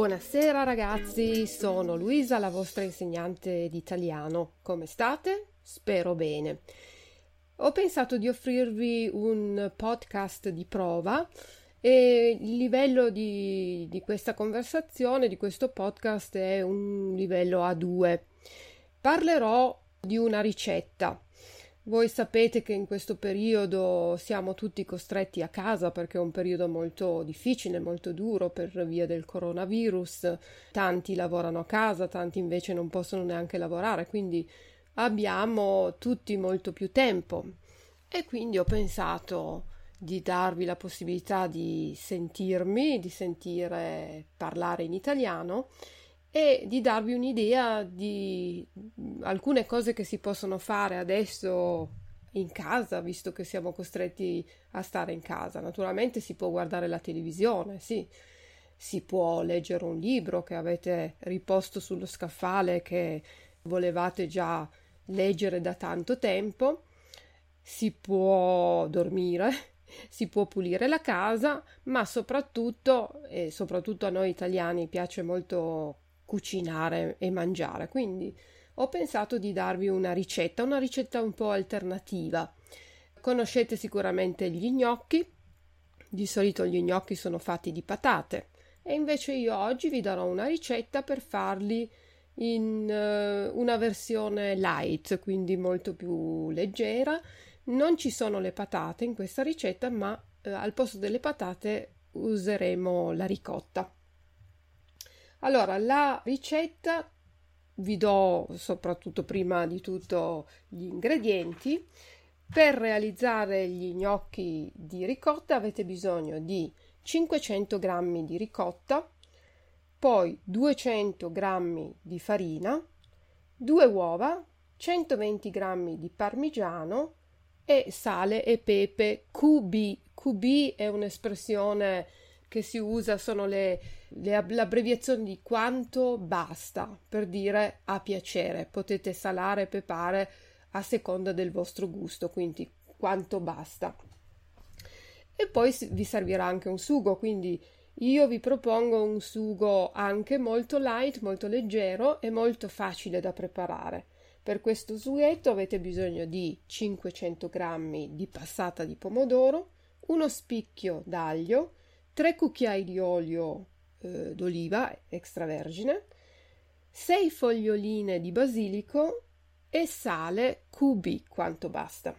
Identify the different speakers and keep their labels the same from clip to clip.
Speaker 1: Buonasera ragazzi, sono Luisa, la vostra insegnante di italiano. Come state? Spero bene. Ho pensato di offrirvi un podcast di prova e il livello di, di questa conversazione, di questo podcast è un livello A2. Parlerò di una ricetta voi sapete che in questo periodo siamo tutti costretti a casa perché è un periodo molto difficile, molto duro per via del coronavirus. Tanti lavorano a casa, tanti invece non possono neanche lavorare, quindi abbiamo tutti molto più tempo. E quindi ho pensato di darvi la possibilità di sentirmi, di sentire parlare in italiano e di darvi un'idea di alcune cose che si possono fare adesso in casa, visto che siamo costretti a stare in casa. Naturalmente si può guardare la televisione, sì, si può leggere un libro che avete riposto sullo scaffale che volevate già leggere da tanto tempo, si può dormire, si può pulire la casa, ma soprattutto, e soprattutto a noi italiani piace molto cucinare e mangiare. Quindi ho pensato di darvi una ricetta, una ricetta un po' alternativa. Conoscete sicuramente gli gnocchi. Di solito gli gnocchi sono fatti di patate e invece io oggi vi darò una ricetta per farli in uh, una versione light, quindi molto più leggera. Non ci sono le patate in questa ricetta, ma uh, al posto delle patate useremo la ricotta. Allora, la ricetta vi do soprattutto prima di tutto gli ingredienti. Per realizzare gli gnocchi di ricotta avete bisogno di 500 g di ricotta, poi 200 g di farina, 2 uova, 120 g di parmigiano e sale e pepe QB. QB è un'espressione che si usa sono le, le, l'abbreviazione di quanto basta per dire a piacere. Potete salare pepare a seconda del vostro gusto, quindi quanto basta. E poi vi servirà anche un sugo, quindi io vi propongo un sugo anche molto light, molto leggero e molto facile da preparare. Per questo sughetto avete bisogno di 500 g di passata di pomodoro, uno spicchio d'aglio, 3 cucchiai di olio eh, d'oliva extravergine, 6 foglioline di basilico e sale cubi quanto basta.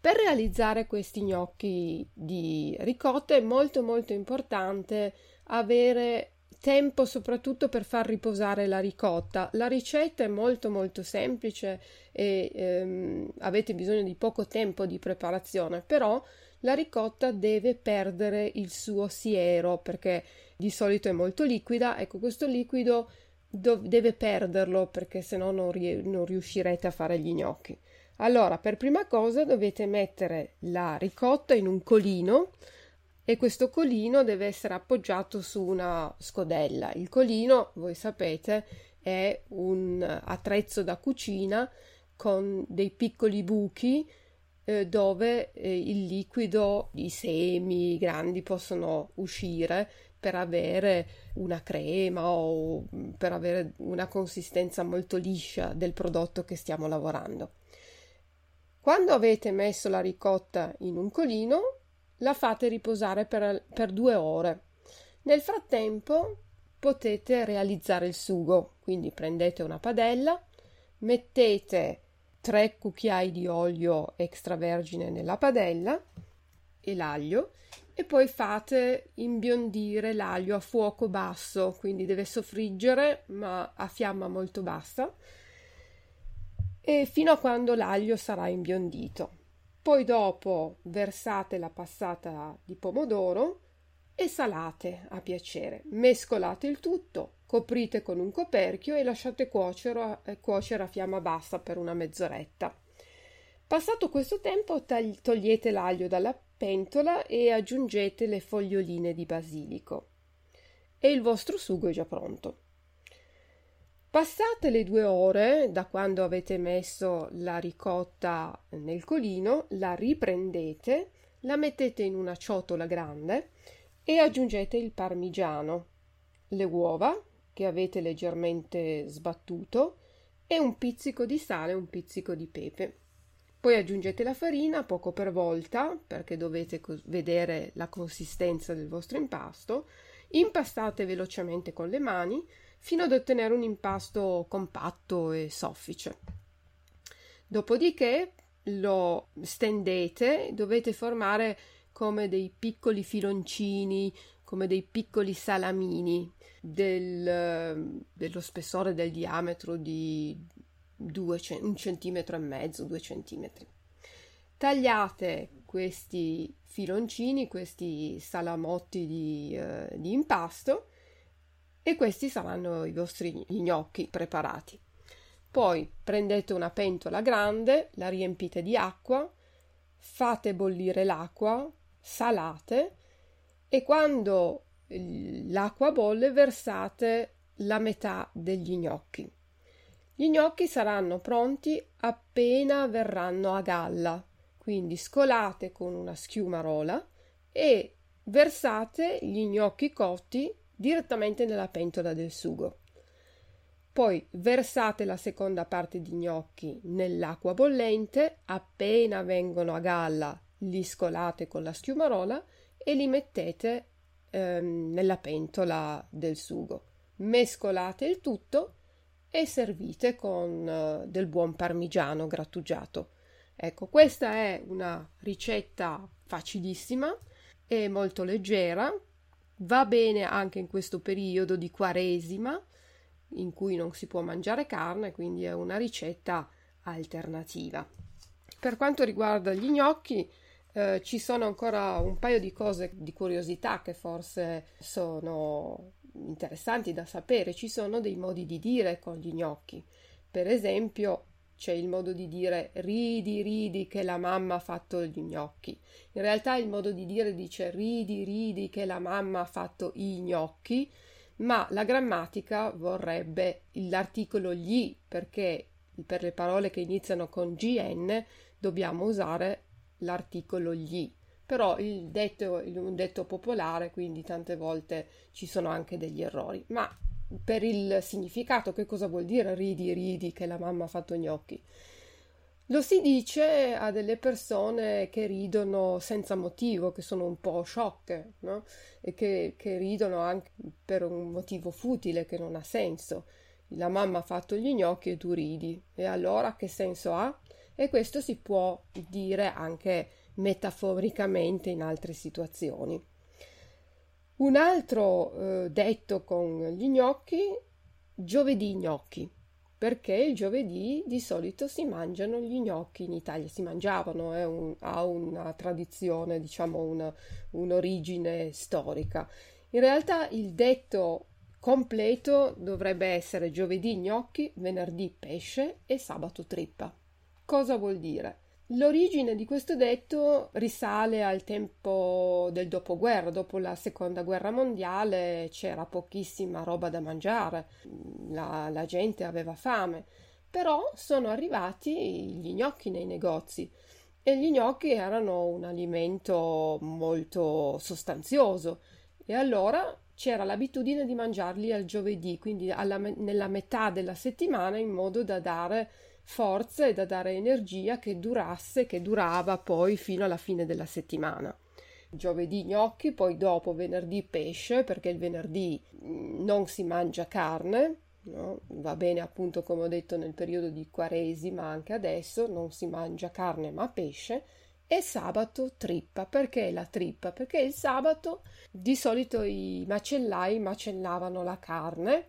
Speaker 1: Per realizzare questi gnocchi di ricotta è molto molto importante avere tempo soprattutto per far riposare la ricotta. La ricetta è molto molto semplice e ehm, avete bisogno di poco tempo di preparazione, però la ricotta deve perdere il suo siero perché di solito è molto liquida. Ecco, questo liquido dov- deve perderlo perché se no non, rie- non riuscirete a fare gli gnocchi. Allora, per prima cosa dovete mettere la ricotta in un colino e questo colino deve essere appoggiato su una scodella. Il colino, voi sapete, è un attrezzo da cucina con dei piccoli buchi eh, dove eh, il liquido, i semi grandi possono uscire per avere una crema o mm, per avere una consistenza molto liscia del prodotto che stiamo lavorando. Quando avete messo la ricotta in un colino, la fate riposare per, per due ore. Nel frattempo potete realizzare il sugo, quindi prendete una padella, mettete 3 cucchiai di olio extravergine nella padella e l'aglio e poi fate imbiondire l'aglio a fuoco basso, quindi deve soffriggere ma a fiamma molto bassa e fino a quando l'aglio sarà imbiondito. Poi dopo versate la passata di pomodoro e salate a piacere. Mescolate il tutto, coprite con un coperchio e lasciate cuocere, eh, cuocere a fiamma bassa per una mezz'oretta. Passato questo tempo tagli- togliete l'aglio dalla pentola e aggiungete le foglioline di basilico. E il vostro sugo è già pronto. Passate le due ore da quando avete messo la ricotta nel colino, la riprendete, la mettete in una ciotola grande e aggiungete il parmigiano. le uova che avete leggermente sbattuto e un pizzico di sale e un pizzico di pepe. Poi aggiungete la farina poco per volta perché dovete vedere la consistenza del vostro impasto. Impastate velocemente con le mani fino ad ottenere un impasto compatto e soffice. Dopodiché lo stendete, dovete formare come dei piccoli filoncini, come dei piccoli salamini del, dello spessore del diametro di due, un centimetro e mezzo, due centimetri. Tagliate questi filoncini, questi salamotti di, eh, di impasto e questi saranno i vostri gnocchi preparati. Poi prendete una pentola grande, la riempite di acqua, fate bollire l'acqua, salate e quando l'acqua bolle versate la metà degli gnocchi. Gli gnocchi saranno pronti appena verranno a galla, quindi scolate con una schiumarola e versate gli gnocchi cotti direttamente nella pentola del sugo. Poi versate la seconda parte di gnocchi nell'acqua bollente, appena vengono a galla li scolate con la schiumarola e li mettete ehm, nella pentola del sugo. Mescolate il tutto e servite con uh, del buon parmigiano grattugiato. Ecco, questa è una ricetta facilissima e molto leggera, va bene anche in questo periodo di quaresima in cui non si può mangiare carne, quindi è una ricetta alternativa. Per quanto riguarda gli gnocchi, eh, ci sono ancora un paio di cose di curiosità che forse sono interessanti da sapere. Ci sono dei modi di dire con gli gnocchi. Per esempio, c'è il modo di dire ridi, ridi che la mamma ha fatto gli gnocchi. In realtà il modo di dire dice ridi, ridi che la mamma ha fatto i gnocchi, ma la grammatica vorrebbe l'articolo gli perché per le parole che iniziano con gn dobbiamo usare l'articolo gli però il detto è un detto popolare, quindi tante volte ci sono anche degli errori. Ma per il significato, che cosa vuol dire ridi, ridi che la mamma ha fatto gnocchi? Lo si dice a delle persone che ridono senza motivo, che sono un po' sciocche, no? E che, che ridono anche per un motivo futile che non ha senso. La mamma ha fatto gli gnocchi e tu ridi. E allora che senso ha? E questo si può dire anche metaforicamente in altre situazioni. Un altro eh, detto con gli gnocchi, giovedì gnocchi, perché il giovedì di solito si mangiano gli gnocchi in Italia, si mangiavano, eh, un, ha una tradizione, diciamo una, un'origine storica. In realtà il detto completo dovrebbe essere giovedì gnocchi, venerdì pesce e sabato trippa. Cosa vuol dire? L'origine di questo detto risale al tempo del dopoguerra, dopo la seconda guerra mondiale c'era pochissima roba da mangiare, la, la gente aveva fame, però sono arrivati gli gnocchi nei negozi. E gli gnocchi erano un alimento molto sostanzioso. E allora c'era l'abitudine di mangiarli al giovedì, quindi alla, nella metà della settimana in modo da dare forza e da dare energia che durasse, che durava poi fino alla fine della settimana. Giovedì gnocchi, poi dopo venerdì pesce, perché il venerdì mm, non si mangia carne, no? va bene appunto come ho detto nel periodo di quaresima, anche adesso non si mangia carne ma pesce, e sabato trippa. Perché la trippa? Perché il sabato di solito i macellai macellavano la carne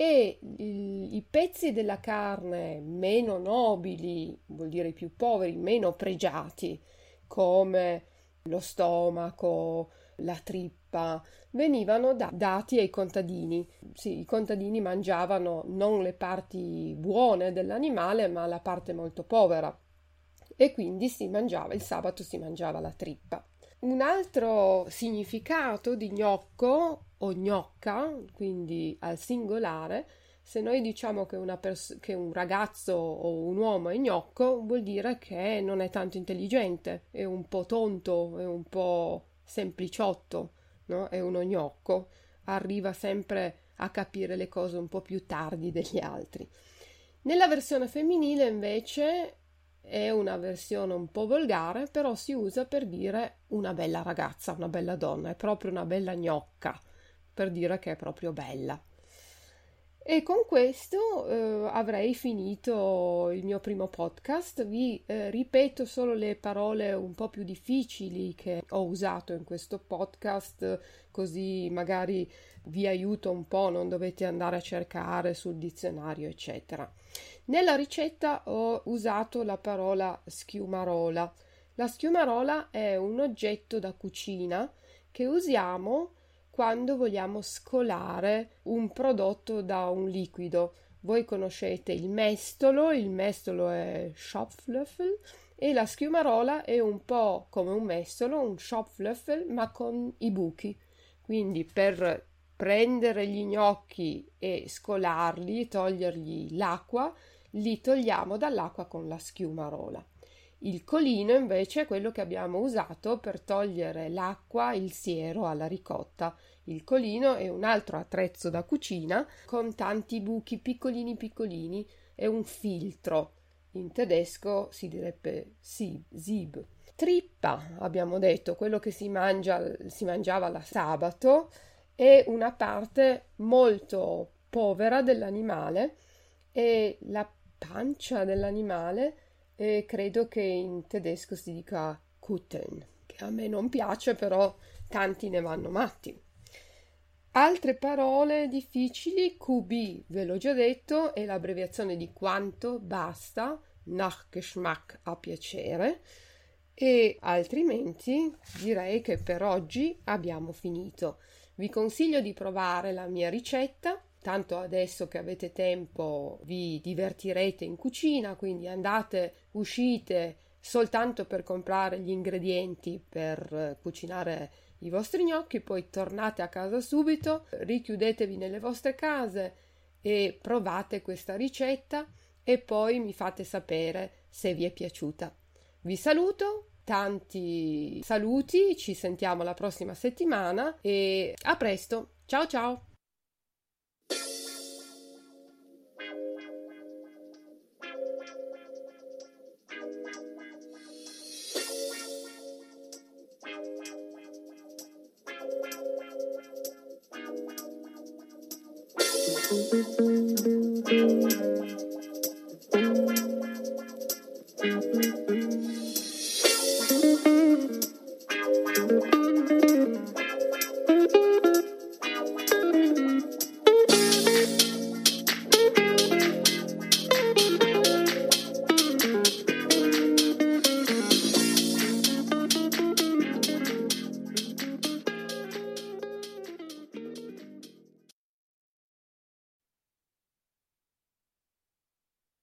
Speaker 1: e i, i pezzi della carne meno nobili, vuol dire i più poveri, meno pregiati, come lo stomaco, la trippa, venivano da- dati ai contadini. Sì, i contadini mangiavano non le parti buone dell'animale, ma la parte molto povera. E quindi si mangiava, il sabato si mangiava la trippa. Un altro significato di gnocco o gnocca, quindi al singolare, se noi diciamo che, pers- che, un ragazzo o un uomo è gnocco, vuol dire che non è tanto intelligente, è un po' tonto, è un po' sempliciotto, no? è uno gnocco. arriva sempre a capire le cose un po' più tardi degli altri. Nella versione femminile invece è una versione un po' volgare, però si usa per dire una bella ragazza, una bella donna, è proprio una bella gnocca, per dire che è proprio bella. E con questo eh, avrei finito il mio primo podcast. Vi eh, ripeto solo le parole un po' più difficili che ho usato in questo podcast, così magari vi aiuto un po', non dovete andare a cercare sul dizionario, eccetera. Nella ricetta ho usato la parola schiumarola. La schiumarola è un oggetto da cucina che usiamo quando vogliamo scolare un prodotto da un liquido. Voi conoscete il mestolo, il mestolo è Schopflöffel e la schiumarola è un po' come un mestolo, un Schopflöffel, ma con i buchi. Quindi per prendere gli gnocchi e scolarli, togliergli l'acqua, li togliamo dall'acqua con la schiumarola. Il colino invece è quello che abbiamo usato per togliere l'acqua, il siero alla ricotta. Il colino è un altro attrezzo da cucina con tanti buchi piccolini piccolini, è un filtro. In tedesco si direbbe Sieb. Trippa, abbiamo detto, quello che si, mangia, si mangiava la sabato, è una parte molto povera dell'animale e la pancia dell'animale e credo che in tedesco si dica Kuten, che a me non piace, però tanti ne vanno matti. Altre parole difficili, QB, ve l'ho già detto, è l'abbreviazione di quanto, basta, nach Geschmack, a piacere, e altrimenti direi che per oggi abbiamo finito. Vi consiglio di provare la mia ricetta Tanto adesso che avete tempo vi divertirete in cucina, quindi andate, uscite soltanto per comprare gli ingredienti per eh, cucinare i vostri gnocchi, poi tornate a casa subito, richiudetevi nelle vostre case e provate questa ricetta e poi mi fate sapere se vi è piaciuta. Vi saluto, tanti saluti, ci sentiamo la prossima settimana e a presto. Ciao ciao!